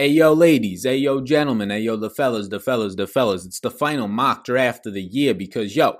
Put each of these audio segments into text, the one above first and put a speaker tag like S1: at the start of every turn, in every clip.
S1: Hey yo, ladies. Hey yo, gentlemen. Hey yo, the fellas, the fellas, the fellas. It's the final mock draft of the year because yo,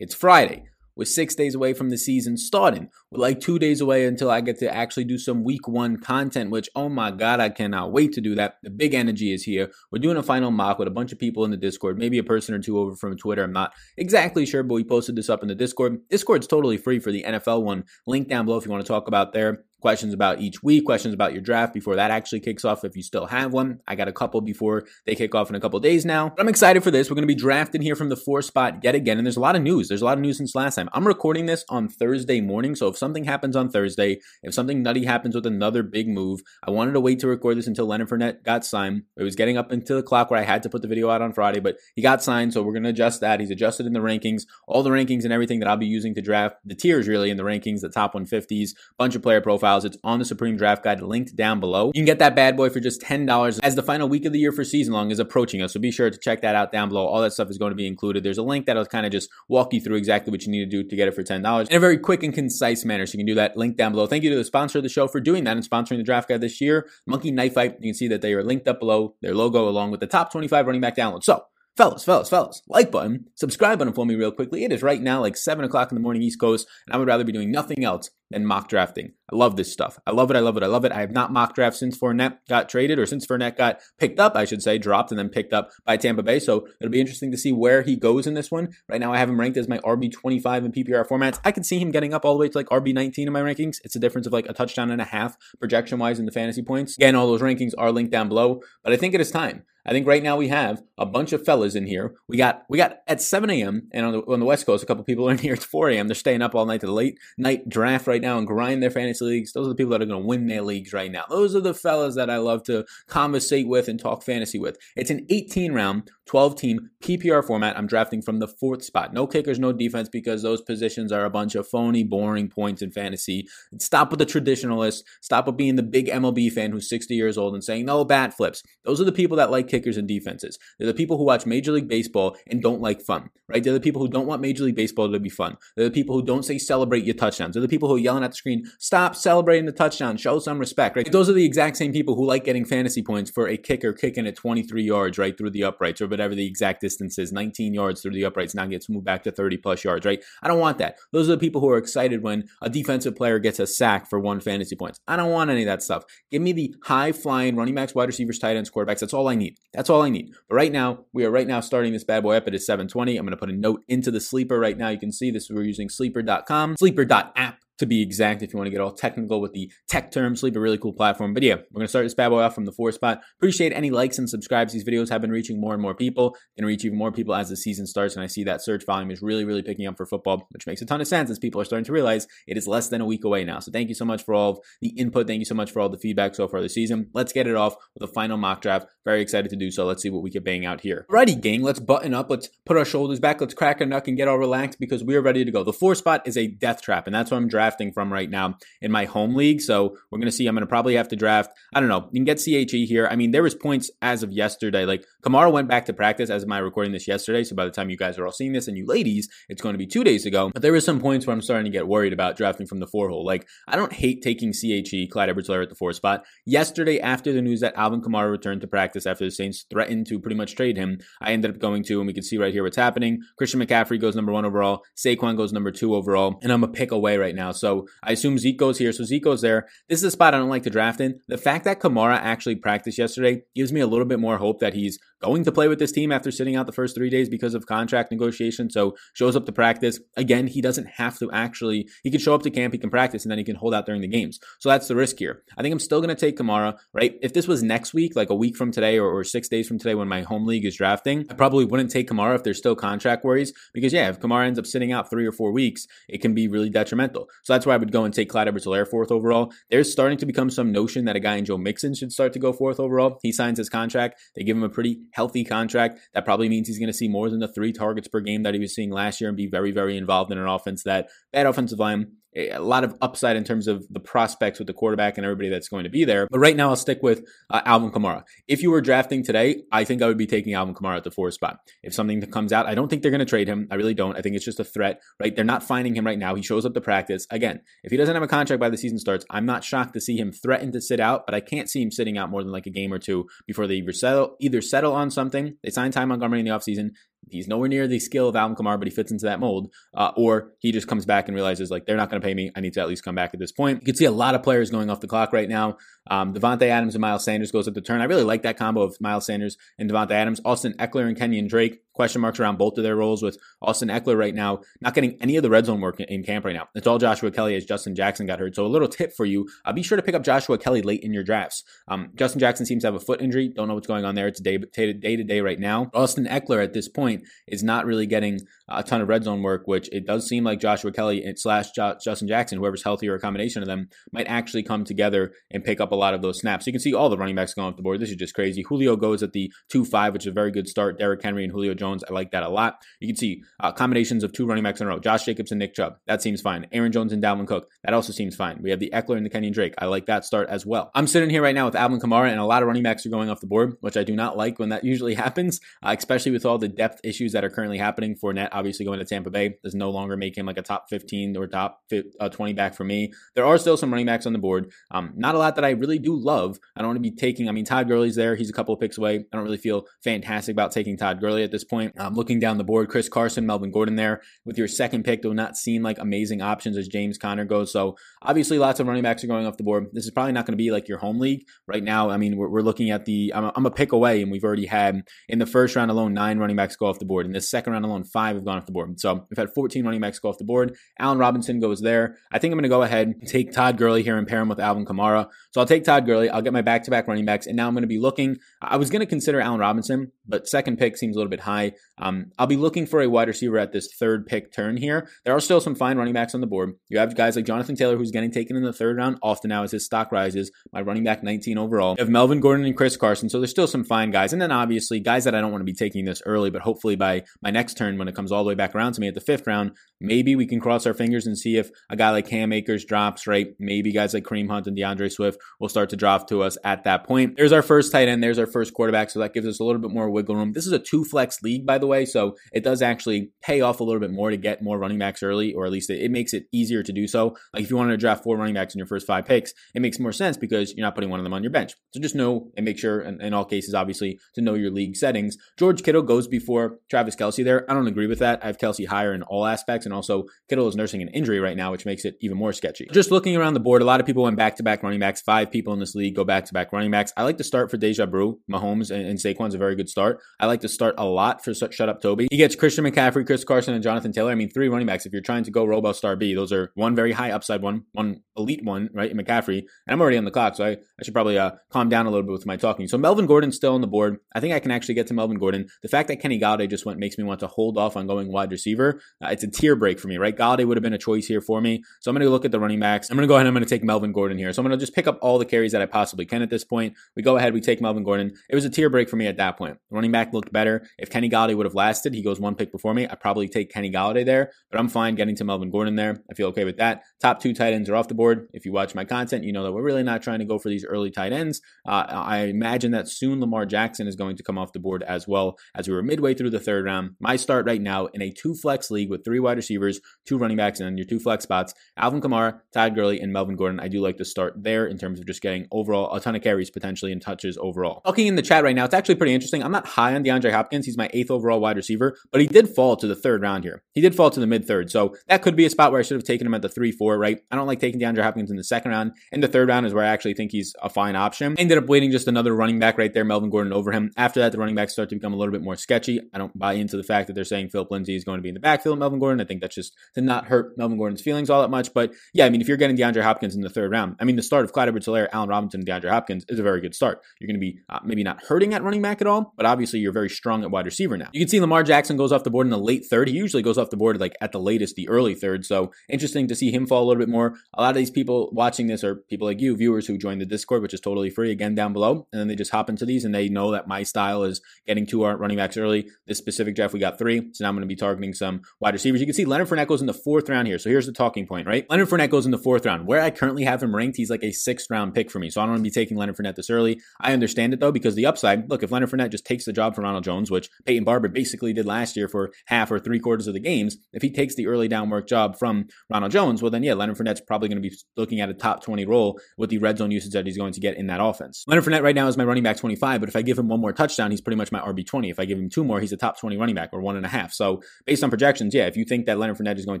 S1: it's Friday. We're six days away from the season starting. We're like two days away until I get to actually do some week one content, which, oh my God, I cannot wait to do that. The big energy is here. We're doing a final mock with a bunch of people in the Discord, maybe a person or two over from Twitter. I'm not exactly sure, but we posted this up in the Discord. Discord's totally free for the NFL one. Link down below if you want to talk about there questions about each week, questions about your draft before that actually kicks off if you still have one. I got a couple before they kick off in a couple days now. But I'm excited for this. We're going to be drafting here from the four spot yet again. And there's a lot of news. There's a lot of news since last time. I'm recording this on Thursday morning. So if something happens on Thursday, if something nutty happens with another big move, I wanted to wait to record this until Leonard Fournette got signed. It was getting up into the clock where I had to put the video out on Friday, but he got signed. So we're going to adjust that. He's adjusted in the rankings, all the rankings and everything that I'll be using to draft the tiers really in the rankings, the top 150s, bunch of player profiles. It's on the Supreme Draft Guide linked down below. You can get that bad boy for just $10 as the final week of the year for season long is approaching us. So be sure to check that out down below. All that stuff is going to be included. There's a link that'll kind of just walk you through exactly what you need to do to get it for $10 in a very quick and concise manner. So you can do that link down below. Thank you to the sponsor of the show for doing that and sponsoring the draft guide this year, Monkey Knife Fight. You can see that they are linked up below, their logo along with the top 25 running back downloads. So fellas, fellas, fellas, like button, subscribe button for me real quickly. It is right now like 7 o'clock in the morning East Coast, and I would rather be doing nothing else than mock drafting. I love this stuff. I love it. I love it. I love it. I have not mock draft since Fournette got traded, or since Fournette got picked up, I should say, dropped and then picked up by Tampa Bay. So it'll be interesting to see where he goes in this one. Right now, I have him ranked as my RB25 in PPR formats. I can see him getting up all the way to like RB19 in my rankings. It's a difference of like a touchdown and a half projection wise in the fantasy points. Again, all those rankings are linked down below, but I think it is time. I think right now we have a bunch of fellas in here. We got we got at 7 a.m. and on the on the West Coast, a couple people are in here. It's 4 a.m. They're staying up all night to the late night draft right now and grind their fantasy leagues. Those are the people that are going to win their leagues right now. Those are the fellas that I love to conversate with and talk fantasy with. It's an 18 round, 12 team PPR format. I'm drafting from the fourth spot. No kickers, no defense because those positions are a bunch of phony, boring points in fantasy. Stop with the traditionalists. Stop with being the big MLB fan who's 60 years old and saying no bat flips. Those are the people that like kickers and defenses. They're the people who watch Major League Baseball and don't like fun, right? They're the people who don't want Major League Baseball to be fun. They're the people who don't say celebrate your touchdowns. They're the people who are yelling at the screen, stop celebrating the touchdown, show some respect, right? Those are the exact same people who like getting fantasy points for a kicker kicking at 23 yards right through the uprights or whatever the exact distance is, 19 yards through the uprights, now gets moved back to 30 plus yards, right? I don't want that. Those are the people who are excited when a defensive player gets a sack for one fantasy points. I don't want any of that stuff. Give me the high flying running backs, wide receivers, tight ends, quarterbacks. That's all I need. That's all I need. But right now, we are right now starting this bad boy up at 720. I'm going to put a note into the sleeper right now. You can see this. We're using sleeper.com, sleeper.app to be exact, if you want to get all technical with the tech terms, Sleep, a really cool platform. But yeah, we're going to start this bad boy off from the four spot. Appreciate any likes and subscribes. These videos have been reaching more and more people, and reach even more people as the season starts. And I see that search volume is really, really picking up for football, which makes a ton of sense as people are starting to realize it is less than a week away now. So thank you so much for all the input. Thank you so much for all the feedback so far this season. Let's get it off with a final mock draft. Very excited to do so. Let's see what we can bang out here. Alrighty, gang, let's button up. Let's put our shoulders back. Let's crack a neck and get all relaxed because we are ready to go. The four spot is a death trap, and that's why I'm drafting from right now in my home league. So we're going to see. I'm going to probably have to draft. I don't know. You can get CHE here. I mean, there was points as of yesterday. Like Kamara went back to practice as of my recording this yesterday. So by the time you guys are all seeing this, and you ladies, it's going to be two days ago. But there were some points where I'm starting to get worried about drafting from the four hole. Like I don't hate taking CHE Clyde Edwards-Helaire at the four spot. Yesterday, after the news that Alvin Kamara returned to practice after the Saints threatened to pretty much trade him, I ended up going to, and we can see right here what's happening. Christian McCaffrey goes number one overall. Saquon goes number two overall, and I'm a pick away right now. So I assume goes here. So goes there. This is a spot I don't like to draft in. The fact that Kamara actually practiced yesterday gives me a little bit more hope that he's going to play with this team after sitting out the first three days because of contract negotiation. So shows up to practice. Again, he doesn't have to actually, he can show up to camp, he can practice, and then he can hold out during the games. So that's the risk here. I think I'm still going to take Kamara, right? If this was next week, like a week from today or, or six days from today when my home league is drafting, I probably wouldn't take Kamara if there's still contract worries because, yeah, if Kamara ends up sitting out three or four weeks, it can be really detrimental. So that's why I would go and take Clyde Edwards-Helaire fourth overall. There's starting to become some notion that a guy in Joe Mixon should start to go fourth overall. He signs his contract. They give him a pretty healthy contract. That probably means he's going to see more than the three targets per game that he was seeing last year and be very, very involved in an offense that bad offensive line a lot of upside in terms of the prospects with the quarterback and everybody that's going to be there. But right now, I'll stick with uh, Alvin Kamara. If you were drafting today, I think I would be taking Alvin Kamara at the four spot. If something comes out, I don't think they're going to trade him. I really don't. I think it's just a threat, right? They're not finding him right now. He shows up to practice. Again, if he doesn't have a contract by the season starts, I'm not shocked to see him threaten to sit out, but I can't see him sitting out more than like a game or two before they either settle, either settle on something. They sign Ty Montgomery in the offseason. He's nowhere near the skill of Alvin Kamara, but he fits into that mold. Uh, or he just comes back and realizes like they're not going to pay me. I need to at least come back at this point. You can see a lot of players going off the clock right now. Um, Davante Adams and Miles Sanders goes at the turn. I really like that combo of Miles Sanders and Davante Adams. Austin Ekeler and Kenyon Drake. Question marks around both of their roles with Austin Ekeler right now not getting any of the red zone work in camp right now. It's all Joshua Kelley as Justin Jackson got hurt. So a little tip for you: uh, be sure to pick up Joshua Kelley late in your drafts. Um, Justin Jackson seems to have a foot injury. Don't know what's going on there. It's day day to day right now. Austin Ekeler at this point is not really getting a ton of red zone work, which it does seem like Joshua Kelley slash Justin Jackson, whoever's healthy or a combination of them, might actually come together and pick up a lot of those snaps. So you can see all the running backs going off the board. This is just crazy. Julio goes at the 2 5, which is a very good start. Derrick Henry and Julio Jones, I like that a lot. You can see uh, combinations of two running backs in a row Josh Jacobs and Nick Chubb. That seems fine. Aaron Jones and Dalvin Cook. That also seems fine. We have the Ekeler and the Kenyon Drake. I like that start as well. I'm sitting here right now with Alvin Kamara, and a lot of running backs are going off the board, which I do not like when that usually happens, uh, especially with all the depth issues that are currently happening. Fournette obviously going to Tampa Bay does no longer make him like a top 15 or top 20 back for me. There are still some running backs on the board. Um, not a lot that I really do love. I don't want to be taking, I mean, Todd Gurley's there. He's a couple of picks away. I don't really feel fantastic about taking Todd Gurley at this point. Um, looking down the board, Chris Carson, Melvin Gordon there with your second pick do not seem like amazing options as James Conner goes. So obviously lots of running backs are going off the board. This is probably not going to be like your home league right now. I mean, we're, we're looking at the, I'm a, I'm a pick away and we've already had in the first round alone, nine running backs go off the board. In the second round alone, five have gone off the board. So we've had 14 running backs go off the board. Allen Robinson goes there. I think I'm going to go ahead and take Todd Gurley here and pair him with Alvin Kamara. So I'll take Todd Gurley. I'll get my back to back running backs. And now I'm going to be looking. I was going to consider Allen Robinson, but second pick seems a little bit high. Um, I'll be looking for a wide receiver at this third pick turn here. There are still some fine running backs on the board. You have guys like Jonathan Taylor, who's getting taken in the third round often now as his stock rises. My running back 19 overall. You have Melvin Gordon and Chris Carson. So there's still some fine guys. And then obviously guys that I don't want to be taking this early, but hopefully by my next turn, when it comes all the way back around to me at the fifth round, maybe we can cross our fingers and see if a guy like Cam Akers drops, right? Maybe guys like Kareem Hunt and D'Andre Swift will start to drop to us at that point. There's our first tight end. There's our first quarterback. So that gives us a little bit more wiggle room. This is a two flex league, by the way. So it does actually pay off a little bit more to get more running backs early, or at least it, it makes it easier to do so. Like if you wanted to draft four running backs in your first five picks, it makes more sense because you're not putting one of them on your bench. So just know and make sure, in, in all cases, obviously, to know your league settings. George Kittle goes before Travis Kelce there. I don't agree with that. I have Kelce higher in all aspects, and also Kittle is nursing an injury right now, which makes it even more sketchy. Just looking around the board, a lot of people went back to back running backs. Five people in this league go back to back running backs. I like to start for Deja Brew. Mahomes and, and Saquon's a very good start. I like to start a lot for Shut Up Toby. He gets Christian McCaffrey, Chris Carson, and Jonathan Taylor. I mean, three running backs. If you're trying to go Robust RB, those are one very high upside one, one elite one, right? In McCaffrey. And I'm already on the clock, so I, I should probably uh, calm down a little bit with my talking. So Melvin Gordon's still on the board. I think I can actually get to Melvin Gordon. The fact that Kenny Golladay just went makes me want to hold off on going wide receiver. Uh, it's a tier break for me, right? Golladay would have been a choice here for me. So I'm going to look at the running backs. I'm going to go ahead and I'm going to take Melvin Gordon here. So I'm going to just pick up all the carries that I possibly can at this point. We go ahead, we take Melvin Gordon. It was a tier break for me at that point. The running back looked better. If Kenny Golladay would have lasted, he goes one pick before me. I probably take Kenny Golladay there, but I'm fine getting to Melvin Gordon there. I feel okay with that. Top two tight ends are off the board. If you watch my content, you know that we're really not trying to go for these early tight ends. Uh, I imagine that soon Lamar Jackson is going to come off the board as well as we were midway through the third round. My start right now in a two flex league with three wide receivers, two running backs, and your two flex spots Alvin Kamara, Todd Gurley, and Melvin Gordon. I do like to start there in terms of just getting overall a ton of carries potentially and touches overall. Looking in the chat right now, it's actually pretty interesting. I'm not high on DeAndre Hopkins. He's my eighth overall wide receiver, but he did fall to the third round here. He did fall to the mid third. So that could be a spot where I should have taken him at the three, four, right? I don't like taking DeAndre Hopkins in the second round. And the third round is where I actually think he's a fine option. Ended up waiting just another running back right there, Melvin Gordon over him. After that, the running backs start to become a little bit more sketchy. I don't buy into the fact that they're saying Philip Lindsay is going to be in the backfield, Melvin Gordon. I think that's just to not hurt Melvin Gordon's feelings all that much. But yeah, I mean, if you're getting DeAndre Hopkins in the third round, I mean, the start of Clyde edwards Allen Robinson, and DeAndre Hopkins is a very good start. You're going to be uh, maybe not hurting at running back at all, but obviously you're very strong at wide receiver receiver now. You can see Lamar Jackson goes off the board in the late third. He usually goes off the board like at the latest, the early third. So interesting to see him fall a little bit more. A lot of these people watching this are people like you, viewers who join the Discord, which is totally free again down below. And then they just hop into these and they know that my style is getting two running backs early. This specific draft, we got three. So now I'm going to be targeting some wide receivers. You can see Leonard Fournette goes in the fourth round here. So here's the talking point, right? Leonard Fournette goes in the fourth round. Where I currently have him ranked, he's like a sixth round pick for me. So I don't want to be taking Leonard Fournette this early. I understand it though, because the upside, look, if Leonard Fournette just takes the job for Ronald Jones, which Peyton Barber basically did last year for half or three quarters of the games, if he takes the early down work job from Ronald Jones, well then yeah, Leonard Fournette's probably going to be looking at a top 20 role with the red zone usage that he's going to get in that offense. Leonard Fournette right now is my running back 25, but if I give him one more touchdown, he's pretty much my RB 20. If I give him two more, he's a top 20 running back or one and a half. So based on projections, yeah, if you think that Leonard Fournette is going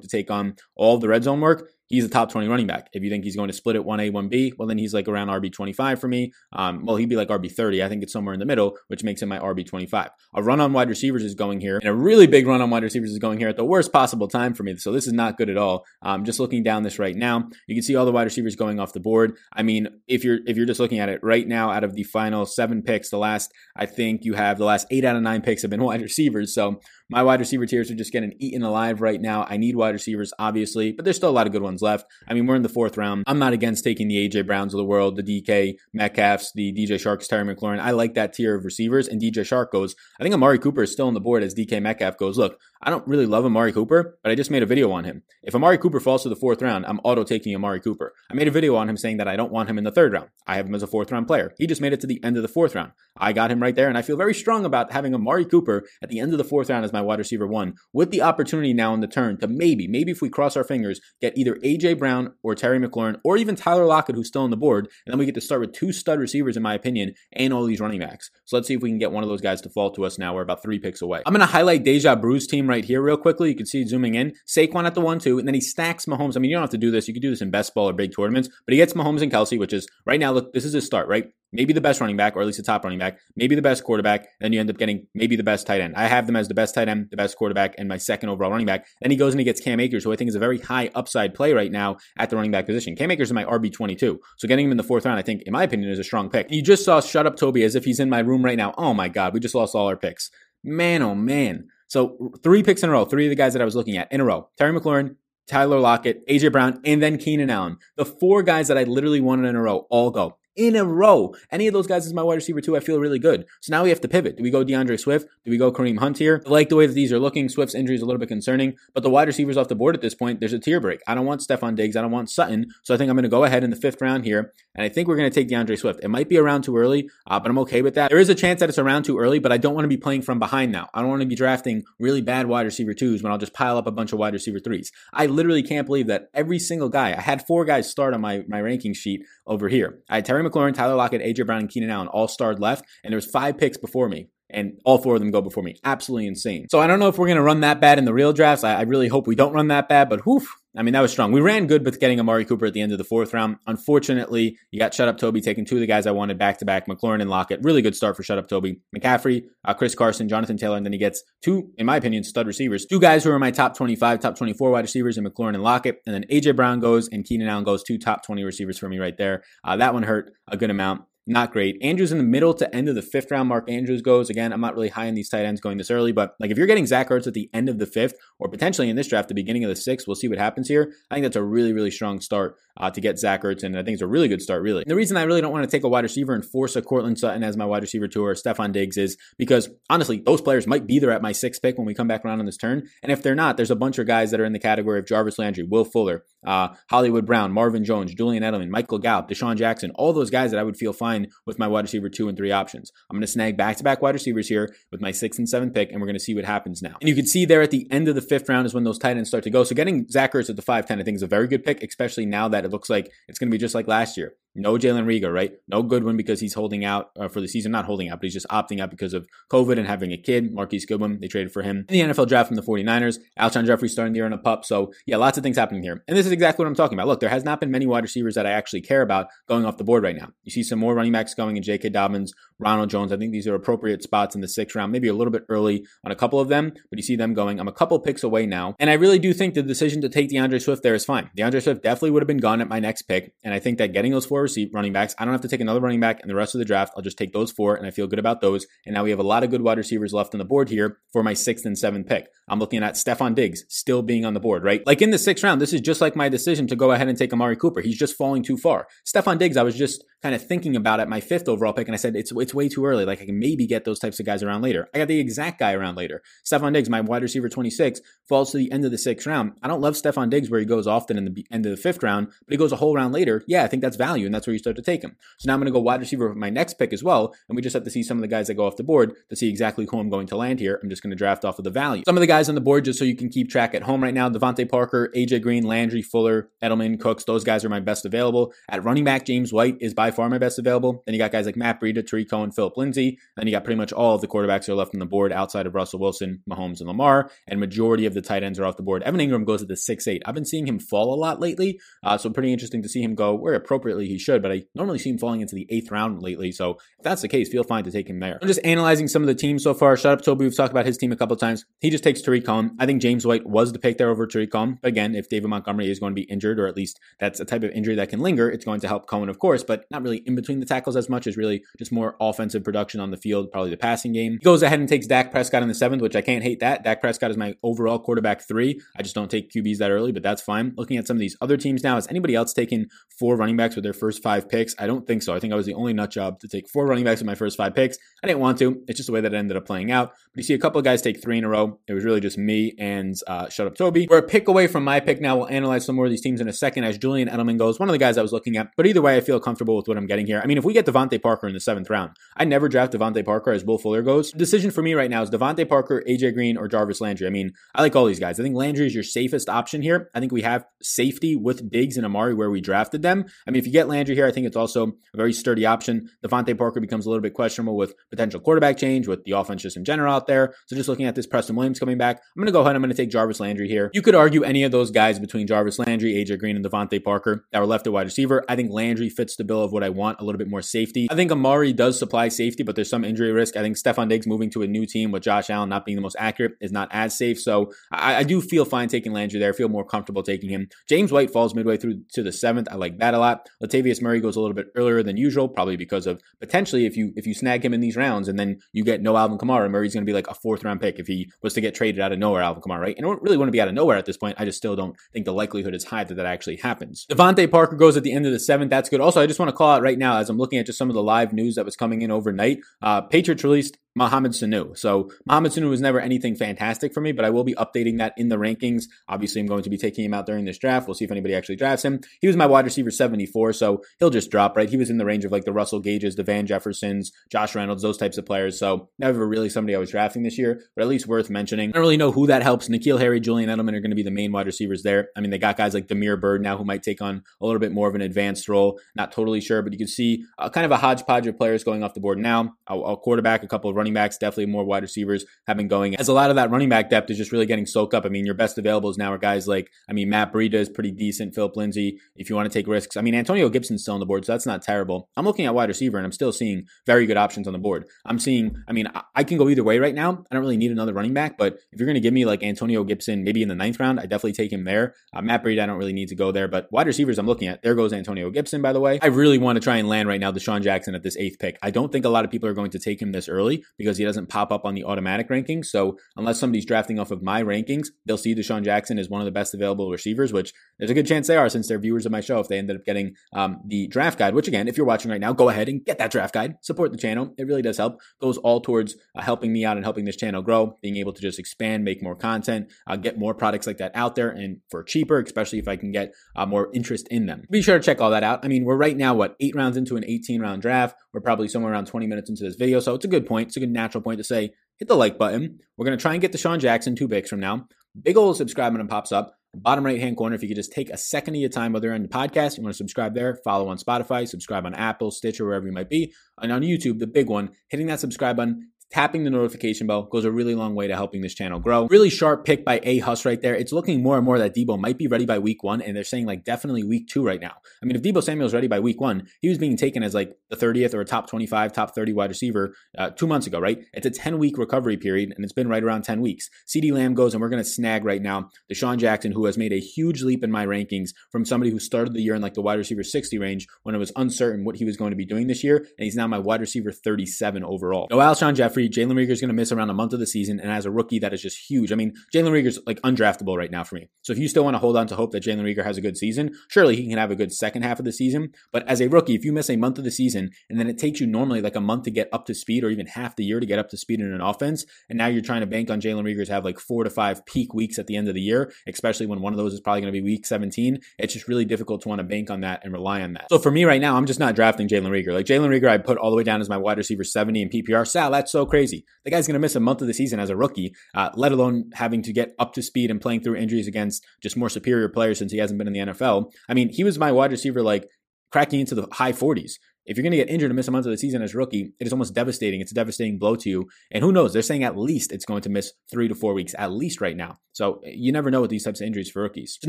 S1: to take on all the red zone work, he's a top 20 running back. If you think he's going to split it 1A, 1B, well, then he's like around RB 25 for me. Um, well, he'd be like RB 30. I think it's somewhere in the middle, which makes him my RB 25. A run on wide receivers is going here, and a really big run on wide receivers is going here at the worst possible time for me. So this is not good at all. Um, just looking down this right now, you can see all the wide receivers going off the board. I mean, if you're if you're just looking at it right now, out of the final seven picks, the last I think you have the last eight out of nine picks have been wide receivers. So my wide receiver tiers are just getting eaten alive right now. I need wide receivers, obviously, but there's still a lot of good ones left. I mean, we're in the fourth round. I'm not against taking the AJ Browns of the world, the DK Metcalfs, the DJ Charks, Terry McLaurin. I like that tier of receivers. And DJ Chark goes, I think Amari Cooper is still on the board as DK Metcalf goes, look, I don't really love Amari Cooper, but I just made a video on him. If Amari Cooper falls to the fourth round, I'm auto taking Amari Cooper. I made a video on him saying that I don't want him in the third round. I have him as a fourth round player. He just made it to the end of the fourth round. I got him right there, and I feel very strong about having Amari Cooper at the end of the fourth round as my wide receiver one, with the opportunity now in the turn to maybe, maybe if we cross our fingers, get either AJ Brown or Terry McLaurin or even Tyler Lockett, who's still on the board, and then we get to start with two stud receivers, in my opinion, and all these running backs. So let's see if we can get one of those guys to fall to us now. We're about three picks away. I'm to highlight Deja Bru's team right here real quickly. You can see zooming in. Saquon at the one, two, and then he stacks Mahomes. I mean, you don't have to do this. You could do this in best ball or big tournaments, but he gets Mahomes and Kelce, which is right now, look, this is his start, right? Maybe the best running back, or at least the top running back, maybe the best quarterback, then you end up getting maybe the best tight end. I have them as the best tight end, the best quarterback, and my second overall running back. Then he goes and he gets Cam Akers, who I think is a very high upside play right now at the running back position. Cam Akers is my RB22. So getting him in the fourth round, I think, in my opinion, is a strong pick. You just saw Shut Up Toby as if he's in my room right now. Oh my God, we just lost all our picks. Man, oh man. So three picks in a row, three of the guys that I was looking at in a row. Terry McLaurin, Tyler Lockett, AJ Brown, and then Keenan Allen. The four guys that I literally wanted in a row all go in a row. Any of those guys is my wide receiver too. I feel really good. So now we have to pivot. Do we go D'Andre Swift? Do we go Kareem Hunt here? I like the way that these are looking. Swift's injury is a little bit concerning, but the wide receivers off the board at this point, there's a tier break. I don't want Stefon Diggs. I don't want Sutton. So I think I'm going to go ahead in the fifth round here, and I think we're going to take DeAndre Swift. It might be around too early, uh, but I'm okay with that. There is a chance that it's around too early, but I don't want to be playing from behind now. I don't want to be drafting really bad wide receiver twos when I'll just pile up a bunch of wide receiver threes. I literally can't believe that every single guy, I had four guys start on my, my ranking sheet over here. I had Terry McLaurin, Tyler Lockett, AJ Brown, and Keenan Allen all starred left, and there was five picks before me and all four of them go before me. Absolutely insane. So I don't know if we're going to run that bad in the real drafts. I, I, really hope we don't run that bad, but whew, I mean, that was strong. We ran good with getting Amari Cooper at the end of the fourth round. Unfortunately, you got Shut Up Toby taking two of the guys I wanted back to back, McLaurin and Lockett. Really good start for Shut Up Toby. McCaffrey, uh, Chris Carson, Jonathan Taylor, and then he gets two, in my opinion, stud receivers. Two guys who are my top 25, top 24 wide receivers in McLaurin and Lockett. And then AJ Brown goes and Keenan Allen goes, two top 20 receivers for me right there. Uh, that one hurt a good amount not great. Andrews in the middle to end of the fifth round. Mark Andrews goes. Again, I'm not really high on these tight ends going this early, but like if you're getting Zach Ertz at the end of the fifth or potentially in this draft, the beginning of the sixth, we'll see what happens here. I think that's a really, really strong start uh, to get Zach Ertz, and I think it's a really good start, really. And the reason I really don't want to take a wide receiver and force a Courtland Sutton as my wide receiver to or Stefon Diggs is because honestly, those players might be there at my sixth pick when we come back around on this turn. And if they're not, there's a bunch of guys that are in the category of Jarvis Landry, Will Fuller, uh, Hollywood Brown, Marvin Jones, Julian Edelman, Michael Gallup, DeSean Jackson, all those guys that I would feel fine with my wide receiver two and three options. I'm going to snag back to back wide receivers here with my sixth and seventh pick, and we're going to see what happens now. And you can see there at the end of the fifth round is when those tight ends start to go. So getting Zach Ertz at the 5'10, I think is a very good pick, especially now that it looks like it's going to be just like last year. No Jalen Reagor, right? No Goodwin because he's holding out uh, for the season. Not holding out, but he's just opting out because of COVID and having a kid. Marquise Goodwin, they traded for him in the NFL draft from the 49ers. Alshon Jeffery starting the year on a pup. So, yeah, lots of things happening here. And this is exactly what I'm talking about. Look, there has not been many wide receivers that I actually care about going off the board right now. You see some more running backs going in J.K. Dobbins, Ronald Jones. I think these are appropriate spots in the sixth round, maybe a little bit early on a couple of them, but you see them going. I'm a couple picks away now. And I really do think the decision to take D'Andre Swift there is fine. D'Andre Swift definitely would have been gone at my next pick. And I think that getting those four receipt running backs. I don't have to take another running back in the rest of the draft. I'll just take those four, and I feel good about those. And now we have a lot of good wide receivers left on the board here for my sixth and seventh pick. I'm looking at Stefon Diggs still being on the board, right? Like in the sixth round, this is just like my decision to go ahead and take Amari Cooper. He's just falling too far. Stefon Diggs, I was just kind of thinking about at my fifth overall pick, and I said it's it's way too early. Like I can maybe get those types of guys around later. I got the exact guy around later. Stefon Diggs, my wide receiver 26, falls to the end of the sixth round. I don't love Stefon Diggs where he goes often in the end of the fifth round, but he goes a whole round later. Yeah, I think that's value, and that's where you start to take him. So now I'm going to go wide receiver with my next pick as well, and we just have to see some of the guys that go off the board to see exactly who I'm going to land here. I'm just going to draft off of the value. Some of the guys on the board, just so you can keep track at home right now: DeVante Parker, AJ Green, Landry, Fuller, Edelman, Cooks. Those guys are my best available. At running back, James White is by far my best available. Then you got guys like Matt Breida, Tarik Cohen, Philip Lindsay. Then you got pretty much all of the quarterbacks are left on the board outside of Russell Wilson, Mahomes, and Lamar. And majority of the tight ends are off the board. Evan Engram goes at the six eight. I've been seeing him fall a lot lately, uh, so pretty interesting to see him go where appropriately he should. But I normally see him falling into the eighth round lately. So if that's the case, feel fine to take him there. I'm just analyzing some of the teams so far. Shut up, Toby. We've talked about his team a couple times. He just takes Tarik Cohen. I think James White was the pick there over Tarik Cohen. Again, if David Montgomery is going to be injured, or at least that's a type of injury that can linger, it's going to help Cohen, of course, but not really in between the tackles as much as really just more offensive production on the field, probably the passing game. He goes ahead and takes Dak Prescott in the seventh, which I can't hate that. Dak Prescott is my overall quarterback three. I just don't take QBs that early, but that's fine. Looking at some of these other teams now, has anybody else taken four running backs with their first five picks? I don't think so. I think I was the only nut job to take four running backs with my first five picks. I didn't want to. It's just the way that it ended up playing out. But you see a couple of guys take three in a row. It was really just me and uh, Shut Up Toby. We're a pick away from my pick now. We'll analyze some more of these teams in a second as Julian Edelman goes. One of the guys I was looking at. But either way, I feel comfortable with what I'm getting here. I mean, if we get DeVante Parker in the seventh round, I never draft DeVante Parker as Will Fuller goes. The decision for me right now is DeVante Parker, AJ Green, or Jarvis Landry. I mean, I like all these guys. I think Landry is your safest option here. I think we have safety with Diggs and Amari where we drafted them. I mean, if you get Landry here, I think it's also a very sturdy option. DeVante Parker becomes a little bit questionable with potential quarterback change, with the offense just in general out there. So just looking at this Preston Williams coming back, I'm going to go ahead. And I'm going to take Jarvis Landry here. You could argue any of those guys between Jarvis Landry, AJ Green, and DeVante Parker that were left at wide receiver. I think Landry fits the bill of what I want, a little bit more safety. I think Amari does supply safety, but there's some injury risk. I think Stefon Diggs moving to a new team with Josh Allen not being the most accurate is not as safe. So I, I do feel fine taking Landry there. I feel more comfortable taking him. James White falls midway through to the seventh. I like that a lot. Latavius Murray goes a little bit earlier than usual, probably because of potentially if you if you snag him in these rounds and then you get no Alvin Kamara, Murray's going to be like a fourth round pick if he was to get traded out of nowhere, Alvin Kamara, right? And it really wouldn't be out of nowhere at this point. I just still don't think the likelihood is high that that actually happens. DeVante Parker goes at the end of the seventh. That's good. Also, I just want to call out right now as I'm looking at just some of the live news that was coming in overnight. Uh, Patriots released Mohamed Sanu. So Mohamed Sanu was never anything fantastic for me, but I will be updating that in the rankings. Obviously, I'm going to be taking him out during this draft. We'll see if anybody actually drafts him. He was my wide receiver 74, so he'll just drop, right? He was in the range of like the Russell Gages, the Van Jeffersons, Josh Reynolds, those types of players. So never really somebody I was drafting this year, but at least worth mentioning. I don't really know who that helps. N'Keal Harry, Julian Edelman are going to be the main wide receivers there. I mean, they got guys like Damiere Byrd now who might take on a little bit more of an advanced role. Not totally sure, but you can see uh, kind of a hodgepodge of players going off the board now. A, a quarterback, a couple of running backs, definitely more wide receivers have been going. As a lot of that running back depth is just really getting soaked up. I mean, your best availables now are guys like, I mean, Matt Breida is pretty decent. Philip Lindsay, if you want to take risks. I mean, Antonio Gibson's still on the board, so that's not terrible. I'm looking at wide receiver and I'm still seeing very good options on the board. I'm seeing, I mean, I, can go either way right now. I don't really need another running back, but if you're going to give me like Antonio Gibson, maybe in the ninth round, I definitely take him there. Uh, Matt Breida, I don't really need to go there, but wide receivers I'm looking at, there goes Antonio Gibson, by the way. I really want to try and land right now DeSean Jackson at this eighth pick. I don't think a lot of people are going to take him this early because he doesn't pop up on the automatic rankings. So unless somebody's drafting off of my rankings, they'll see DeSean Jackson as one of the best available receivers, which there's a good chance they are since they're viewers of my show if they ended up getting um, the draft guide, which again, if you're watching right now, go ahead and get that draft guide. Support the channel. It really does help. Goes all towards uh, helping me out and helping this channel grow, being able to just expand, make more content, uh, get more products like that out there and for cheaper, especially if I can get uh, more interest in them. Be sure to check all that out. I mean, we're right now, what, eight rounds into an 18 round draft. We're probably somewhere around 20 minutes into this video. So it's a good point. It's a good natural point to say, hit the like button. We're going to try and get to Sean Jackson two picks from now. Big old subscribe button pops up. Bottom right hand corner, if you could just take a second of your time, whether you're on the podcast, you want to subscribe there, follow on Spotify, subscribe on Apple, Stitcher, wherever you might be. And on YouTube, the big one, hitting that subscribe button tapping the notification bell goes a really long way to helping this channel grow. Really sharp pick by A Huss right there. It's looking more and more that Deebo might be ready by week one, and they're saying like definitely week two right now. I mean, if Deebo Samuel's ready by week one, he was being taken as like the 30th or a top 25, top 30 wide receiver uh, two months ago, right? It's a 10 week recovery period, and it's been right around 10 weeks. CeeDee Lamb goes, and we're going to snag right now DeSean Jackson, who has made a huge leap in my rankings from somebody who started the year in like the wide receiver 60 range when it was uncertain what he was going to be doing this year, and he's now my wide receiver 37 overall. No Alshon Jeffery, Jalen Reagor is going to miss around a month of the season, and as a rookie, that is just huge. I mean, Jalen Reagor's like undraftable right now for me. So if you still want to hold on to hope that Jalen Reagor has a good season, surely he can have a good second half of the season. But as a rookie, if you miss a month of the season and then it takes you normally like a month to get up to speed or even half the year to get up to speed in an offense, and now you're trying to bank on Jalen to have like four to five peak weeks at the end of the year, especially when one of those is probably going to be week 17, it's just really difficult to want to bank on that and rely on that. So for me right now, I'm just not drafting Jalen Reagor. Like Jalen Reagor, I put all the way down as my wide receiver 70 in PPR. Sal, that's so crazy. The guy's going to miss a month of the season as a rookie, uh, let alone having to get up to speed and playing through injuries against just more superior players since he hasn't been in the NFL. I mean, he was my wide receiver like cracking into the high 40s. If you're going to get injured and miss a month of the season as rookie, it is almost devastating. It's a devastating blow to you. And who knows? They're saying at least it's going to miss three to four weeks, at least right now. So eh, you never know with these types of injuries for rookies. So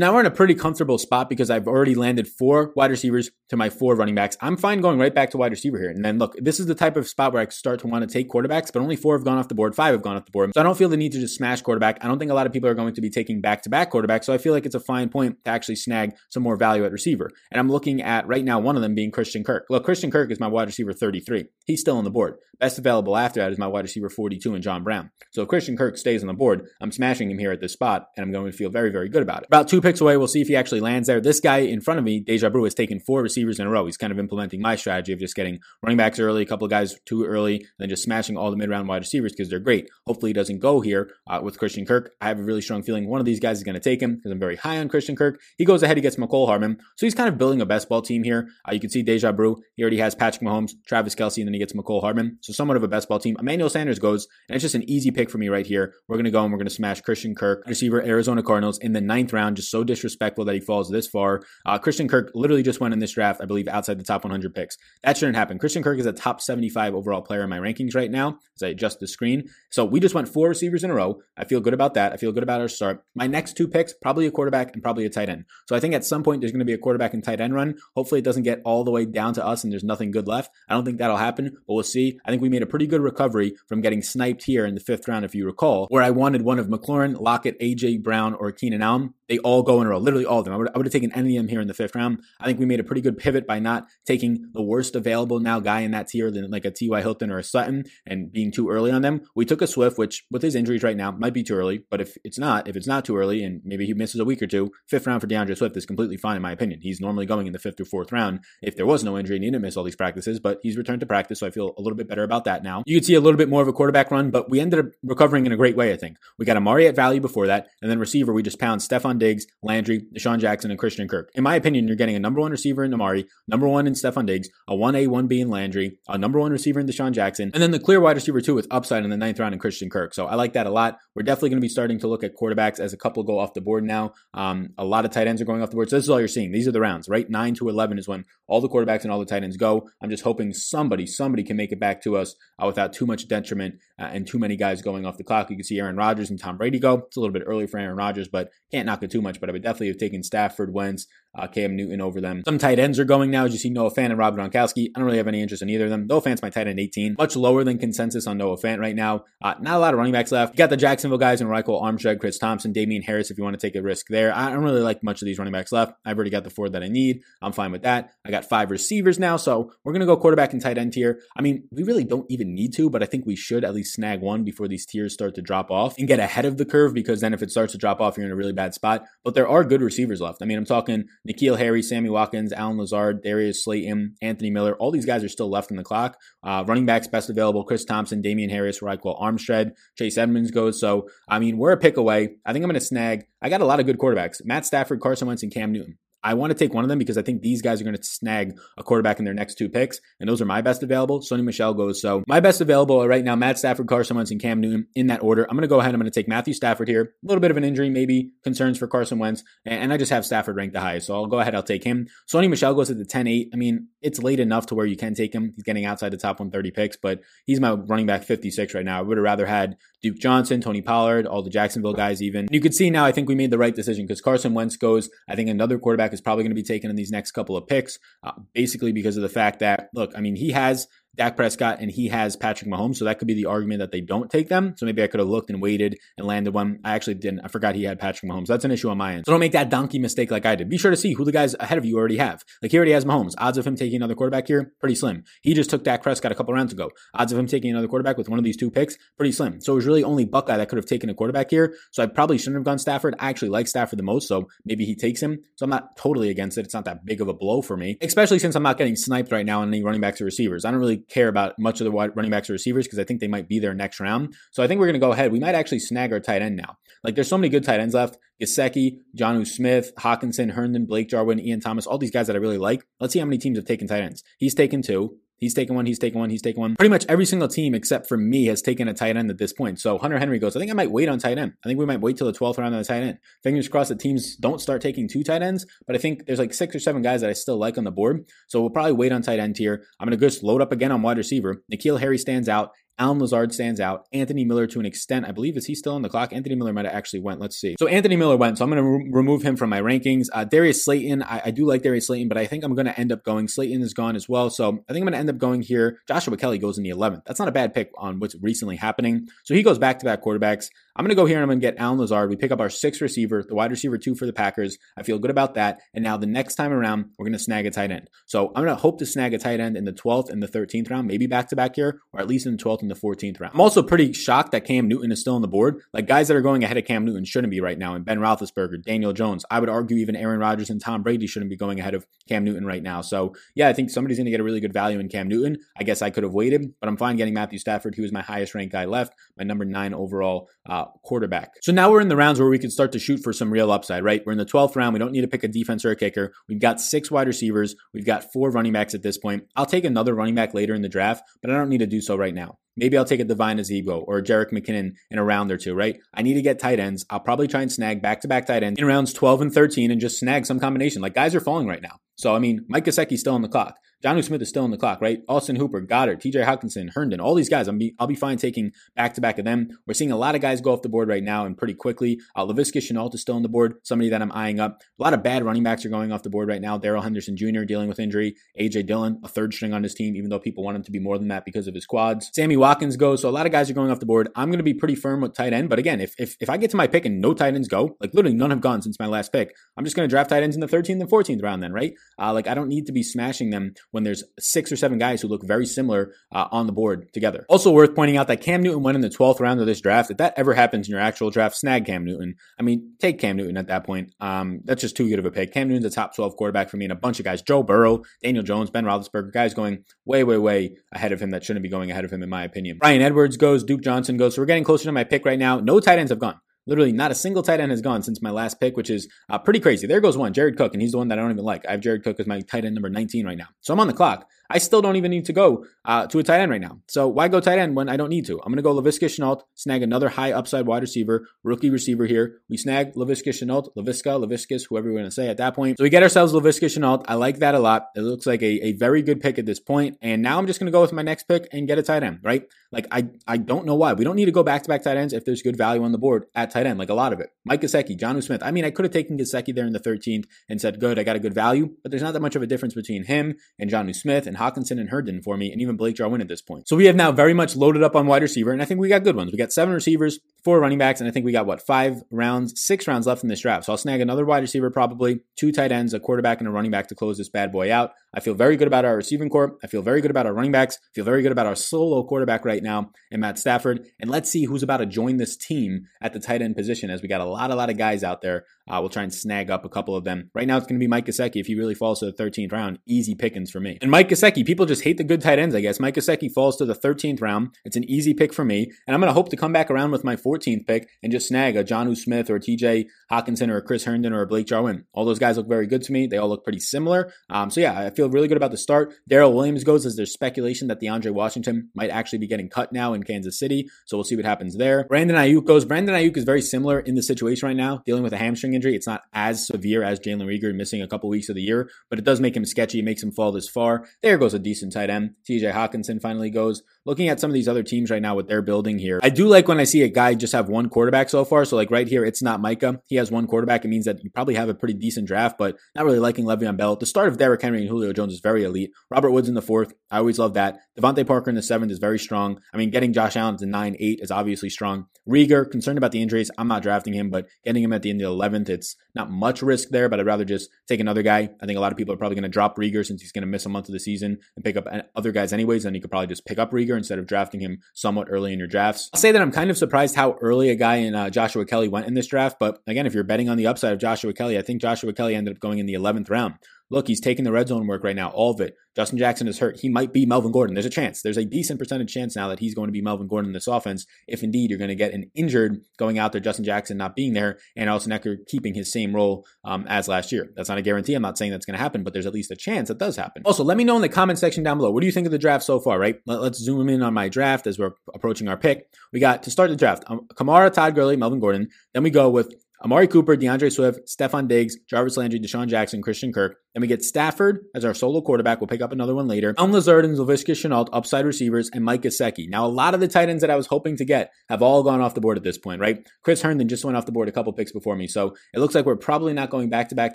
S1: now we're in a pretty comfortable spot because I've already landed four wide receivers to my four running backs. I'm fine going right back to wide receiver here. And then look, this is the type of spot where I start to want to take quarterbacks, but only four have gone off the board, five have gone off the board. So I don't feel the need to just smash quarterback. I don't think a lot of people are going to be taking back to back quarterbacks. So I feel like it's a fine point to actually snag some more value at receiver. And I'm looking at right now one of them being Christian Kirk. Look, Christian Kirk is my wide receiver 33. He's still on the board. Best available after that is my wide receiver 42 and John Brown. So if Christian Kirk stays on the board, I'm smashing him here at this spot, and I'm going to feel very, very good about it. About two picks away, we'll see if he actually lands there. This guy in front of me, Deja Brew, has taken four receivers in a row. He's kind of implementing my strategy of just getting running backs early, a couple of guys too early, then just smashing all the mid round wide receivers because they're great. Hopefully, he doesn't go here uh, with Christian Kirk. I have a really strong feeling one of these guys is going to take him because I'm very high on Christian Kirk. He goes ahead, he gets Mecole Hardman. So he's kind of building a best ball team here. Uh, you can see Deja Brew. He already has Patrick Mahomes, Travis Kelce, and then he gets Mecole Hardman. So somewhat of a best ball team. Emmanuel Sanders goes, and it's just an easy pick for me right here. We're going to go and we're going to smash Christian Kirk, receiver Arizona Cardinals in the ninth round. Just so disrespectful that he falls this far. Uh, Christian Kirk literally just went in this draft, I believe, outside the top 100 picks. That shouldn't happen. Christian Kirk is a top 75 overall player in my rankings right now as I adjust the screen. So we just went four receivers in a row. I feel good about that. I feel good about our start. My next two picks, probably a quarterback and probably a tight end. So I think at some point there's going to be a quarterback and tight end run. Hopefully it doesn't get all the way down to us and there's nothing good left. I don't think that'll happen, but we'll see. I think we made a pretty good recovery from getting sniped here in the fifth round, if you recall, where I wanted one of McLaurin, Lockett, AJ Brown, or Keenan Allen. They all go in a row, literally all of them. I would, I would have taken any of them here in the fifth round. I think we made a pretty good pivot by not taking the worst available now guy in that tier than like a T.Y. Hilton or a Sutton and being too early on them. We took a Swift, which with his injuries right now might be too early, but if it's not, if it's not too early and maybe he misses a week or two, fifth round for D'Andre Swift is completely fine in my opinion. He's normally going in the fifth or fourth round if there was no injury and he didn't miss all these practices, but he's returned to practice, so I feel a little bit better about that now. You could see a little bit more of a quarterback run, but we ended up recovering in a great way, I think. We got Amari at value before that, and then receiver, we just pound Stefon Diggs, Landry, DeSean Jackson, and Christian Kirk. In my opinion, you're getting a number one receiver in Amari, number one in Stefon Diggs, a 1A, 1B in Landry, a number one receiver in DeSean Jackson, and then the clear wide receiver two with upside in the ninth round in Christian Kirk. So I like that a lot. We're definitely going to be starting to look at quarterbacks as a couple go off the board now. Um, a lot of tight ends are going off the board. So this is all you're seeing. These are the rounds, right? 9 to 11 is when all the quarterbacks and all the tight ends go. I'm just hoping somebody, somebody can make it back to us uh, without too much detriment uh, and too many guys going off the clock. You can see Aaron Rodgers and Tom Brady go. It's a little bit early for Aaron Rodgers, but can't knock it too much. But I would definitely have taken Stafford, Wentz, uh, Cam Newton over them. Some tight ends are going now. As you see, Noah Fant and Rob Gronkowski. I don't really have any interest in either of them. Noah Fant's my tight end 18, much lower than consensus on Noah Fant right now. Uh, not a lot of running backs left. You got the Jacksonville guys in Ryquell Armstead, Chris Thompson, Damien Harris. If you want to take a risk there, I don't really like much of these running backs left. I've already got the four that I need. I'm fine with that. I got five receivers now, so we're gonna go quarterback and tight end here. I mean, we really don't even need to, but I think we should at least snag one before these tiers start to drop off and get ahead of the curve because then if it starts to drop off, you're in a really bad spot. But there are good receivers left. I mean, I'm talking N'Keal Harry, Sammy Watkins, Allen Lazard, Darius Slayton, Anthony Miller. All these guys are still left in the clock. Uh, running backs best available: Chris Thompson, Damien Harris, Ryquell Armstead, Chase Edmonds goes. So I mean, we're a pick away. I think I'm going to snag. I got a lot of good quarterbacks: Matt Stafford, Carson Wentz, and Cam Newton. I want to take one of them because I think these guys are going to snag a quarterback in their next two picks, and those are my best available. Sony Michel goes. So my best available right now, Matt Stafford, Carson Wentz, and Cam Newton in that order. I'm going to go ahead. I'm going to take Matthew Stafford here. A little bit of an injury, maybe concerns for Carson Wentz, and I just have Stafford ranked the highest. So I'll go ahead. I'll take him. Sony Michel goes at the 10-8. I mean, it's late enough to where you can take him. He's getting outside the top 130 picks, but he's my running back 56 right now. I would have rather had Duke Johnson, Tony Pollard, all the Jacksonville guys even. You can see now I think we made the right decision because Carson Wentz goes. I think another quarterback is probably going to be taken in these next couple of picks, uh, basically because of the fact that, look, I mean, he has Dak Prescott and he has Patrick Mahomes. So that could be the argument that they don't take them. So maybe I could have looked and waited and landed one. I actually didn't. I forgot he had Patrick Mahomes. That's an issue on my end. So don't make that donkey mistake like I did. Be sure to see who the guys ahead of you already have. Like he already has Mahomes. Odds of him taking another quarterback here, pretty slim. He just took Dak Prescott a couple rounds ago. Odds of him taking another quarterback with one of these two picks, pretty slim. So it was really only Buckeye that could have taken a quarterback here. So I probably shouldn't have gone Stafford. I actually like Stafford the most. So maybe he takes him. So I'm not totally against it. It's not that big of a blow for me, especially since I'm not getting sniped right now on any running backs or receivers. I don't really care about much of the running backs or receivers because I think they might be there next round. So I think we're going to go ahead. We might actually snag our tight end now. Like there's so many good tight ends left. Gesicki, Jonnu Smith, Hockenson, Herndon, Blake Jarwin, Ian Thomas, all these guys that I really like. Let's see how many teams have taken tight ends. He's taken two. He's taken one, he's taken one, he's taken one. Pretty much every single team except for me has taken a tight end at this point. So Hunter Henry goes, I think I might wait on tight end. I think we might wait till the 12th round on the tight end. Fingers crossed that teams don't start taking two tight ends, but I think there's like six or seven guys that I still like on the board. So we'll probably wait on tight end here. I'm going to just load up again on wide receiver. N'Keal Harry stands out. Allen Lazard stands out. Anthony Miller to an extent, I believe, is he still on the clock? Anthony Miller might have actually went. Let's see. So Anthony Miller went. So I'm going to re- remove him from my rankings. Uh, Darius Slayton, I, I, do like Darius Slayton, but I think I'm going to end up going. Slayton is gone as well. So I think I'm going to end up going here. Joshua Kelley goes in the 11th. That's not a bad pick on what's recently happening. So he goes back to back quarterbacks. I'm going to go here and I'm going to get Allen Lazard. We pick up our sixth receiver, the wide receiver two for the Packers. I feel good about that. And now the next time around, we're going to snag a tight end. So I'm going to hope to snag a tight end in the 12th and the 13th round, maybe back to back here, or at least in the 12th and the 14th round. I'm also pretty shocked that Cam Newton is still on the board. Like guys that are going ahead of Cam Newton shouldn't be right now. And Ben Roethlisberger, Daniel Jones. I would argue even Aaron Rodgers and Tom Brady shouldn't be going ahead of Cam Newton right now. So yeah, I think somebody's going to get a really good value in Cam Newton. I guess I could have waited, but I'm fine getting Matthew Stafford. He was my highest ranked guy left, my number nine overall uh, quarterback. So now we're in the rounds where we can start to shoot for some real upside, right? We're in the 12th round. We don't need to pick a defense or a kicker. We've got six wide receivers. We've got four running backs at this point. I'll take another running back later in the draft, but I don't need to do so right now. Maybe I'll take a Devine Ozigbo or a Jerick McKinnon in a round or two, right? I need to get tight ends. I'll probably try and snag back to back tight ends in rounds 12 and 13 and just snag some combination. Like guys are falling right now. So, I mean, Mike Gesicki's still on the clock. Jonnu Smith is still on the clock, right? Austin Hooper, Goedert, TJ Hockenson, Herndon, all these guys. I'm be, I'll be fine taking back to back of them. We're seeing a lot of guys go off the board right now and pretty quickly. Uh, Laviska Shenault is still on the board, somebody that I'm eyeing up. A lot of bad running backs are going off the board right now. Darrell Henderson Jr. dealing with injury. AJ Dillon, a third string on his team, even though people want him to be more than that because of his quads. Sammy Watkins goes. So a lot of guys are going off the board. I'm going to be pretty firm with tight end. But again, if, if, if I get to my pick and no tight ends go, like literally none have gone since my last pick, I'm just going to draft tight ends in the 13th and 14th round then, right? Uh, like I don't need to be smashing them when there's six or seven guys who look very similar uh, on the board together. Also worth pointing out that Cam Newton went in the 12th round of this draft. If that ever happens in your actual draft, snag Cam Newton. I mean, take Cam Newton at that point. Um, that's just too good of a pick. Cam Newton's a top 12 quarterback for me and a bunch of guys. Joe Burrow, Daniel Jones, Ben Roethlisberger, guys going way, way, way ahead of him that shouldn't be going ahead of him in my opinion. Bryan Edwards goes, Duke Johnson goes. So we're getting closer to my pick right now. No tight ends have gone. Literally, not a single tight end has gone since my last pick, which is uh, pretty crazy. There goes one, Jared Cook, and he's the one that I don't even like. I have Jared Cook as my tight end number 19 right now. So I'm on the clock. I still don't even need to go uh, to a tight end right now. So why go tight end when I don't need to? I'm going to go Laviska Shenault, snag another high upside wide receiver, rookie receiver here. We snag Laviska Shenault, Laviska, Laviskas, whoever we're going to say at that point. So we get ourselves Laviska Shenault. I like that a lot. It looks like a, a very good pick at this point. And now I'm just going to go with my next pick and get a tight end, right? Like I, I don't know why. We don't need to go back to back tight ends if there's good value on the board at tight end, like a lot of it. Mike Gesicki, Jonnu Smith. I mean, I could have taken Gesicki there in the 13th and said, good, I got a good value, but there's not that much of a difference between him and Jonnu Smith and Hockenson and Herndon for me, and even Blake Jarwin at this point. So we have now very much loaded up on wide receiver, and I think we got good ones. We got seven receivers, four running backs, and I think we got what five rounds, six rounds left in this draft. So I'll snag another wide receiver, probably two tight ends, a quarterback, and a running back to close this bad boy out. I feel very good about our receiving corps. I feel very good about our running backs. I feel very good about our solo quarterback right now, and Matt Stafford. And let's see who's about to join this team at the tight end position, as we got a lot, a lot of guys out there uh, we'll try and snag up a couple of them. Right now, it's going to be Mike Gesicki. If he really falls to the 13th round, easy pickings for me. And Mike Gesicki, people just hate the good tight ends, I guess. Mike Gesicki falls to the 13th round. It's an easy pick for me. And I'm going to hope to come back around with my 14th pick and just snag a Jonnu Smith or a TJ Hockenson or a Chris Herndon or a Blake Jarwin. All those guys look very good to me. They all look pretty similar. Um, so yeah, I feel really good about the start. Darrel Williams goes as there's speculation that DeAndre Washington might actually be getting cut now in Kansas City. So we'll see what happens there. Brandon Aiyuk goes. Brandon Aiyuk is very similar in the situation right now, dealing with a hamstring injury. It's not as severe as Jalen Reagor missing a couple weeks of the year, but it does make him sketchy. It makes him fall this far. There goes a decent tight end. TJ Hockenson finally goes. Looking at some of these other teams right now, what they're building here, I do like when I see a guy just have one quarterback so far. So like right here, it's not Micah. He has one quarterback. It means that you probably have a pretty decent draft, but not really liking Le'Veon Bell. The start of Derrick Henry and Julio Jones is very elite. Robert Woods in the fourth. I always love that. DeVante Parker in the seventh is very strong. I mean, getting Josh Allen to nine, eight is obviously strong. Reagor, concerned about the injuries. I'm not drafting him, but getting him at the end of the 11th, it's not much risk there, but I'd rather just take another guy. I think a lot of people are probably going to drop Reagor since he's going to miss a month of the season and pick up uh, other guys anyways. Then you could probably just pick up Reagor instead of drafting him somewhat early in your drafts. I'll say that I'm kind of surprised how early a guy in uh, Joshua Kelley went in this draft. But again, if you're betting on the upside of Joshua Kelley, I think Joshua Kelley ended up going in the 11th round. Look, he's taking the red zone work right now, all of it. Justin Jackson is hurt. He might be Melvin Gordon. There's a chance. There's a decent percentage chance now that he's going to be Melvin Gordon in this offense. If indeed you're going to get an injured going out there, Justin Jackson not being there, and Austin Ekeler keeping his same role um, as last year. That's not a guarantee. I'm not saying that's going to happen, but there's at least a chance that does happen. Also, let me know in the comment section down below. What do you think of the draft so far, right? Let's zoom in on my draft as we're approaching our pick. We got to start the draft um, Kamara, Todd Gurley, Melvin Gordon. Then we go with Amari Cooper, D'Andre Swift, Stefon Diggs, Jarvis Landry, DeSean Jackson, Christian Kirk. Then we get Stafford as our solo quarterback. We'll pick up another one later. Allen Lazard and Laviska Shenault, upside receivers, and Mike Gesicki. Now, a lot of the tight ends that I was hoping to get have all gone off the board at this point, right? Chris Herndon just went off the board a couple picks before me. So it looks like we're probably not going back to back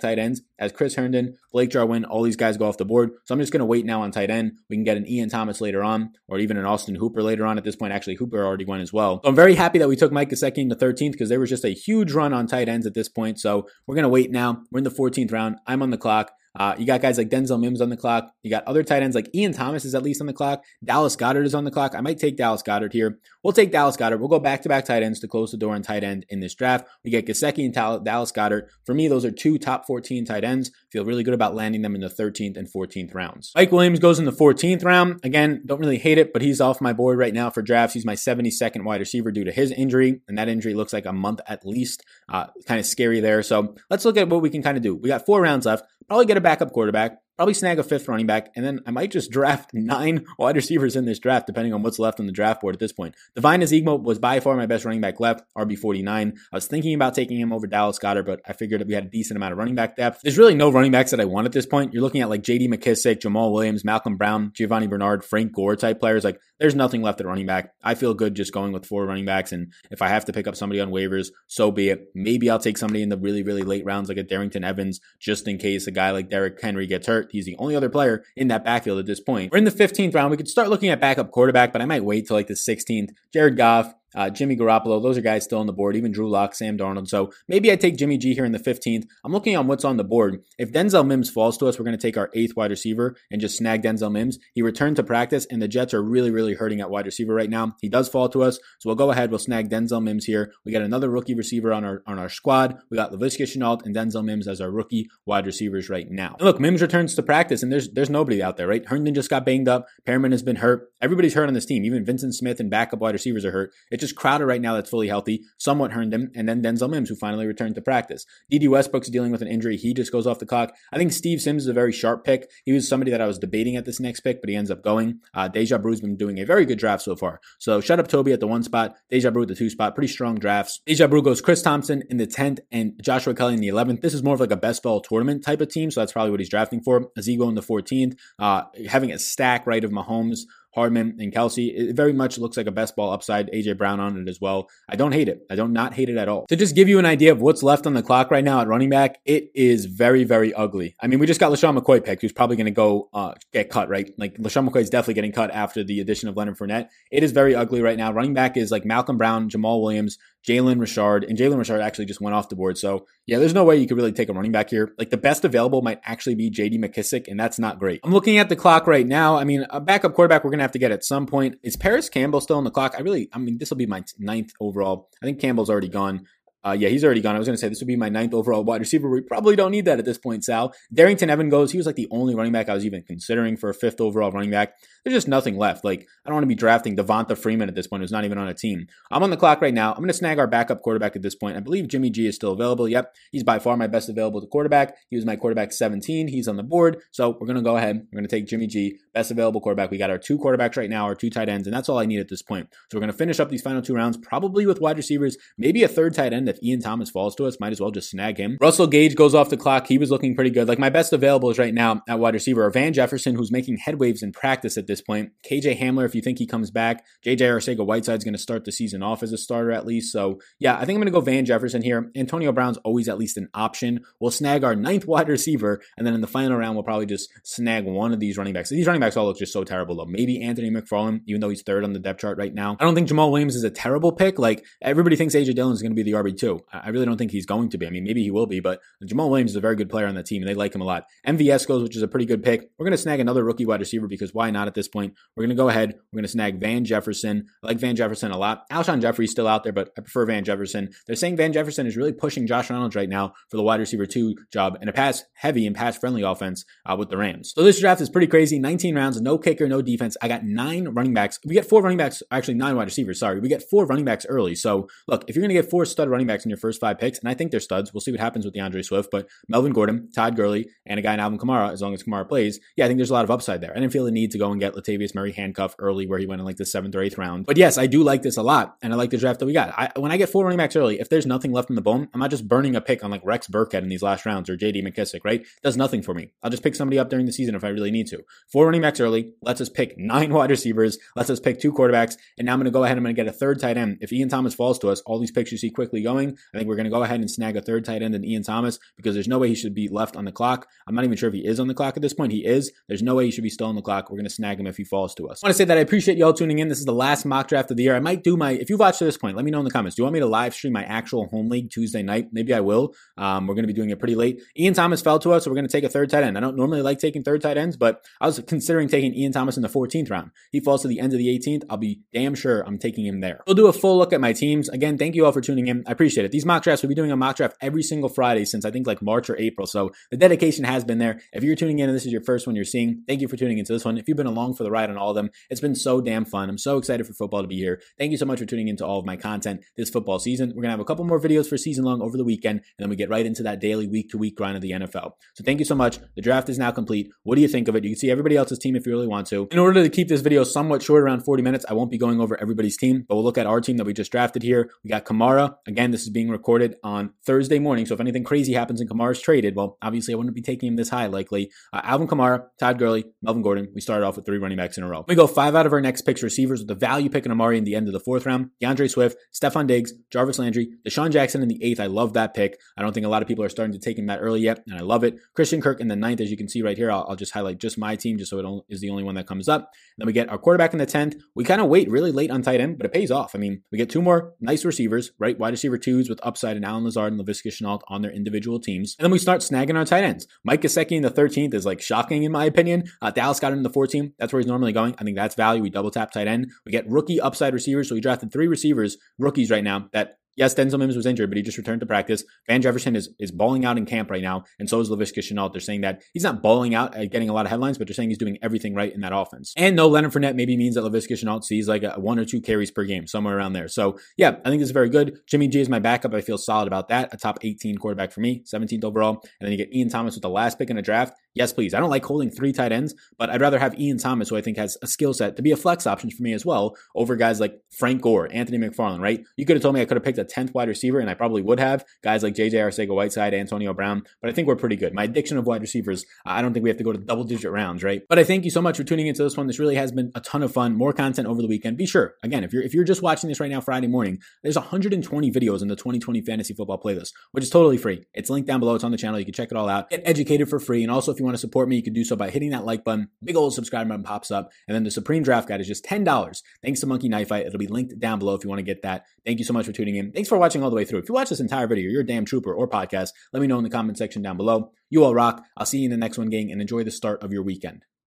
S1: tight ends as Chris Herndon, Blake Jarwin, all these guys go off the board. So I'm just going to wait now on tight end. We can get an Ian Thomas later on, or even an Austin Hooper later on. At this point, actually, Hooper already went as well. So I'm very happy that we took Mike Gesicki in the 13th because there was just a huge run on tight ends at this point. So we're going to wait now. We're in the 14th round. I'm on the clock. Uh, you got guys like Denzel Mims on the clock. You got other tight ends like Ian Thomas is at least on the clock. Dallas Goedert is on the clock. I might take Dallas Goedert here. We'll take Dallas Goedert. We'll go back to back tight ends to close the door on tight end in this draft. We get Gesicki and Dallas Goddard. For me, those are two top 14 tight ends. Feel really good about landing them in the 13th and 14th rounds. Mike Williams goes in the 14th round. Again, don't really hate it, but he's off my board right now for drafts. He's my 72nd wide receiver due to his injury, and that injury looks like a month at least. Uh, kind of scary there. So let's look at what we can kind of do. We got four rounds left. Probably get a backup quarterback probably snag a fifth running back, and then I might just draft nine wide receivers in this draft, depending on what's left on the draft board at this point. Devine Ozigbo was by far my best running back left, RB49. I was thinking about taking him over Dallas Goedert, but I figured that we had a decent amount of running back depth. There's really no running backs that I want at this point. You're looking at like JD McKissic, Jamaal Williams, Malcolm Brown, Giovani Bernard, Frank Gore type players. Like there's nothing left at running back. I feel good just going with four running backs, and if I have to pick up somebody on waivers, so be it. Maybe I'll take somebody in the really, really late rounds like a Darrynton Evans, just in case a guy like Derrick Henry gets hurt. He's the only other player player in that backfield at this point. We're in the 15th round. We could start looking at backup quarterback, but I might wait till like the 16th. Jared Goff, uh, Jimmy Garoppolo, those are guys still on the board, even Drew Lock, Sam Darnold. So maybe I take Jimmy G here in the 15th. I'm looking on what's on the board. If Denzel Mims falls to us, we're going to take our eighth wide receiver and just snag Denzel Mims. He returned to practice, and the Jets are really, really hurting at wide receiver right now. He does fall to us, so we'll go ahead. We'll snag Denzel Mims here. We got another rookie receiver on our on our squad. We got Laviska Shenault and Denzel Mims as our rookie wide receivers right now. And look, Mims returns to practice, and there's there's nobody out there, right? Herndon just got banged up. Perriman has been hurt. Everybody's hurt on this team. Even Vyncint Smith and backup wide receivers are hurt. It's just crowded right now that's fully healthy, somewhat Herndon, and then Denzel Mims, who finally returned to practice. Dede Westbrook's dealing with an injury. He just goes off the clock. I think Steve Sims is a very sharp pick. He was somebody that I was debating at this next pick, but he ends up going. Uh, Deja Bru's been doing a very good draft so far. So shut up Toby at the one spot, Deja Bru at the two spot. Pretty strong drafts. Deja Bru goes Chris Thompson in the 10th and Joshua Kelley in the 11th. This is more of like a best ball tournament type of team, so that's probably what he's drafting for. Ozigbo in the 14th, uh, having a stack right of Mahomes. Hardman and Kelce. It very much looks like a best ball upside. AJ Brown on it as well. I don't hate it. I don't not hate it at all. To just give you an idea of what's left on the clock right now at running back, it is very, very ugly. I mean, we just got LeSean McCoy picked, who's probably going to go uh, get cut, right? Like LeSean McCoy is definitely getting cut after the addition of Leonard Fournette. It is very ugly right now. Running back is like Malcolm Brown, Jamaal Williams, Jalen Richard, and Jalen Richard actually just went off the board. So yeah, there's no way you could really take a running back here. Like the best available might actually be JD McKissic, and that's not great. I'm looking at the clock right now. I mean, a backup quarterback we're gonna have to get at some point. Is Parris Campbell still on the clock? I really, I mean, this will be my ninth overall. I think Campbell's already gone. Uh, yeah, he's already gone. I was going to say this would be my ninth overall wide receiver. We probably don't need that at this point, Sal. Darrynton Evans goes. He was like the only running back I was even considering for a fifth overall running back. There's just nothing left. Like, I don't want to be drafting Devonta Freeman at this point, who's not even on a team. I'm on the clock right now. I'm going to snag our backup quarterback at this point. I believe Jimmy G is still available. Yep, he's by far my best available quarterback. He was my quarterback 17. He's on the board. So we're going to go ahead. We're going to take Jimmy G, best available quarterback. We got our two quarterbacks right now, our two tight ends, and that's all I need at this point. So we're going to finish up these final two rounds, probably with wide receivers, maybe a third tight end if Ian Thomas falls to us. Might as well just snag him. Russell Gage goes off the clock. He was looking pretty good. Like my best available is right now at wide receiver are Van Jefferson, who's making head waves in practice at this point. KJ Hamler, if you think he comes back. JJ Arcega Whiteside's going to start the season off as a starter at least. So, yeah, I think I'm going to go Van Jefferson here. Antonio Brown's always at least an option. We'll snag our ninth wide receiver, and then in the final round, we'll probably just snag one of these running backs. These running backs all look just so terrible, though. Maybe Anthony McFarland, even though he's third on the depth chart right now. I don't think Jamaal Williams is a terrible pick. Like, everybody thinks AJ Dillon is going to be the RB2. I really don't think he's going to be. I mean, maybe he will be, but Jamaal Williams is a very good player on the team, and they like him a lot. MVS goes, which is a pretty good pick. We're going to snag another rookie wide receiver because why not at this point? We're going to go ahead. We're going to snag Van Jefferson. I like Van Jefferson a lot. Alshon Jeffery's still out there, but I prefer Van Jefferson. They're saying Van Jefferson is really pushing Josh Reynolds right now for the wide receiver two job in a pass heavy and pass friendly offense uh, with the Rams. So this draft is pretty crazy. 19 rounds, no kicker, no defense. I got nine running backs. We get four running backs, actually nine wide receivers. Sorry, we get four running backs early. So look, if you're going to get four stud running backs in your first five picks, and I think they're studs, we'll see what happens with D'Andre Swift. But Melvin Gordon, Todd Gurley, and a guy in Alvin Kamara, as long as Kamara plays, yeah, I think there's a lot of upside there. I didn't feel the need to go and get Latavius Murray handcuff early where he went in like the seventh or eighth round. But yes, I do like this a lot, and I like the draft that we got. I, when I get four running backs early, if there's nothing left in the bone, I'm not just burning a pick on like Rex Burkhead in these last rounds or J.D. McKissic, right? Does nothing for me. I'll just pick somebody up during the season if I really need to. Four running backs early lets us pick nine wide receivers, lets us pick two quarterbacks, and now I'm going to go ahead. I'm going to get a third tight end. If Ian Thomas falls to us, all these picks you see quickly going, I think we're going to go ahead and snag a third tight end in Ian Thomas because there's no way he should be left on the clock. I'm not even sure if he is on the clock at this point. He is. There's no way he should be still on the clock. We're going to snag him if he falls to us. I want to say that I appreciate y'all tuning in. This is the last mock draft of the year. I might do my, if you've watched to this point, let me know in the comments. Do you want me to live stream my actual home league Tuesday night? Maybe I will. Um, we're going to be doing it pretty late. Ian Thomas fell to us, so we're going to take a third tight end. I don't normally like taking third tight ends, but I was considering taking Ian Thomas in the 14th round. He falls to the end of the 18th. I'll be damn sure I'm taking him there. We'll do a full look at my teams. Again, thank you all for tuning in. I appreciate it. These mock drafts, we'll be doing a mock draft every single Friday since I think like March or April. So the dedication has been there. If you're tuning in and this is your first one you're seeing, thank you for tuning into this one. If you've been along for the ride on all of them, it's been so damn fun. I'm so excited for football to be here. Thank you so much for tuning into all of my content this football season. We're going to have a couple more videos for season long over the weekend, and then we get right into that daily week to week grind of the NFL. So thank you so much. The draft is now complete. What do you think of it? You can see everybody else's team if you really want to. In order to keep this video somewhat short, around 40 minutes, I won't be going over everybody's team, but we'll look at our team that we just drafted here. We got Kamara. Again, this is being recorded on Thursday morning. So if anything crazy happens and Kamara's traded, well, obviously I wouldn't be taking him this high likely. Uh, Alvin Kamara, Todd Gurley, Melvin Gordon. We started off with three running backs in a row. We go five out of our next picks receivers with the value pick in Amari in the end of the fourth round. D'Andre Swift, Stefon Diggs, Jarvis Landry, DeSean Jackson in the eighth. I love that pick. I don't think a lot of people are starting to take him that early yet, and I love it. Christian Kirk in the ninth, as you can see right here. I'll, I'll just highlight just my team just so it is the only one that comes up. Then we get our quarterback in the tenth. We kind of wait really late on tight end, but it pays off. I mean, we get two more nice receivers, right? Wide receiver twos with upside and Allen Lazard and Laviska Shenault on their individual teams. And then we start snagging our tight ends. Mike Gesicki in the 13th is like shocking in my opinion. Uh, Dallas Goedert in the 14th. That's where he's normally going. I think that's value. We double tap tight end. We get rookie upside receivers. So we drafted three receivers, rookies right now that Yes, Denzel Mims was injured, but he just returned to practice. Van Jefferson is, is balling out in camp right now, and so is Laviska Shenault. They're saying that he's not balling out getting a lot of headlines, but they're saying he's doing everything right in that offense. And no Leonard Fournette maybe means that Laviska Shenault sees like a one or two carries per game, somewhere around there. So yeah, I think this is very good. Jimmy G is my backup. I feel solid about that. A top 18 quarterback for me, 17th overall. And then you get Ian Thomas with the last pick in the draft. Yes, please. I don't like holding three tight ends, but I'd rather have Ian Thomas, who I think has a skill set to be a flex option for me as well, over guys like Frank Gore, Anthony McFarland, right? You could have told me I could have picked a 10th wide receiver, and I probably would have. Guys like JJ Arcega Whiteside, Antonio Brown, but I think we're pretty good. My addiction of wide receivers, I don't think we have to go to double digit rounds, right? But I thank you so much for tuning into this one. This really has been a ton of fun. More content over the weekend. Be sure, again, if you're if you're just watching this right now Friday morning, there's 120 videos in the 2020 fantasy football playlist, which is totally free. It's linked down below. It's on the channel. You can check it all out. Get educated for free. And also, if you want to support me, you can do so by hitting that like button. Big old subscribe button pops up. And then the Supreme Draft Guide is just $10. Thanks to Monkey Knife Fight. It'll be linked down below if you want to get that. Thank you so much for tuning in. Thanks for watching all the way through. If you watch this entire video, you're a damn trooper or podcast, let me know in the comment section down below. You all rock. I'll see you in the next one, gang, and enjoy the start of your weekend.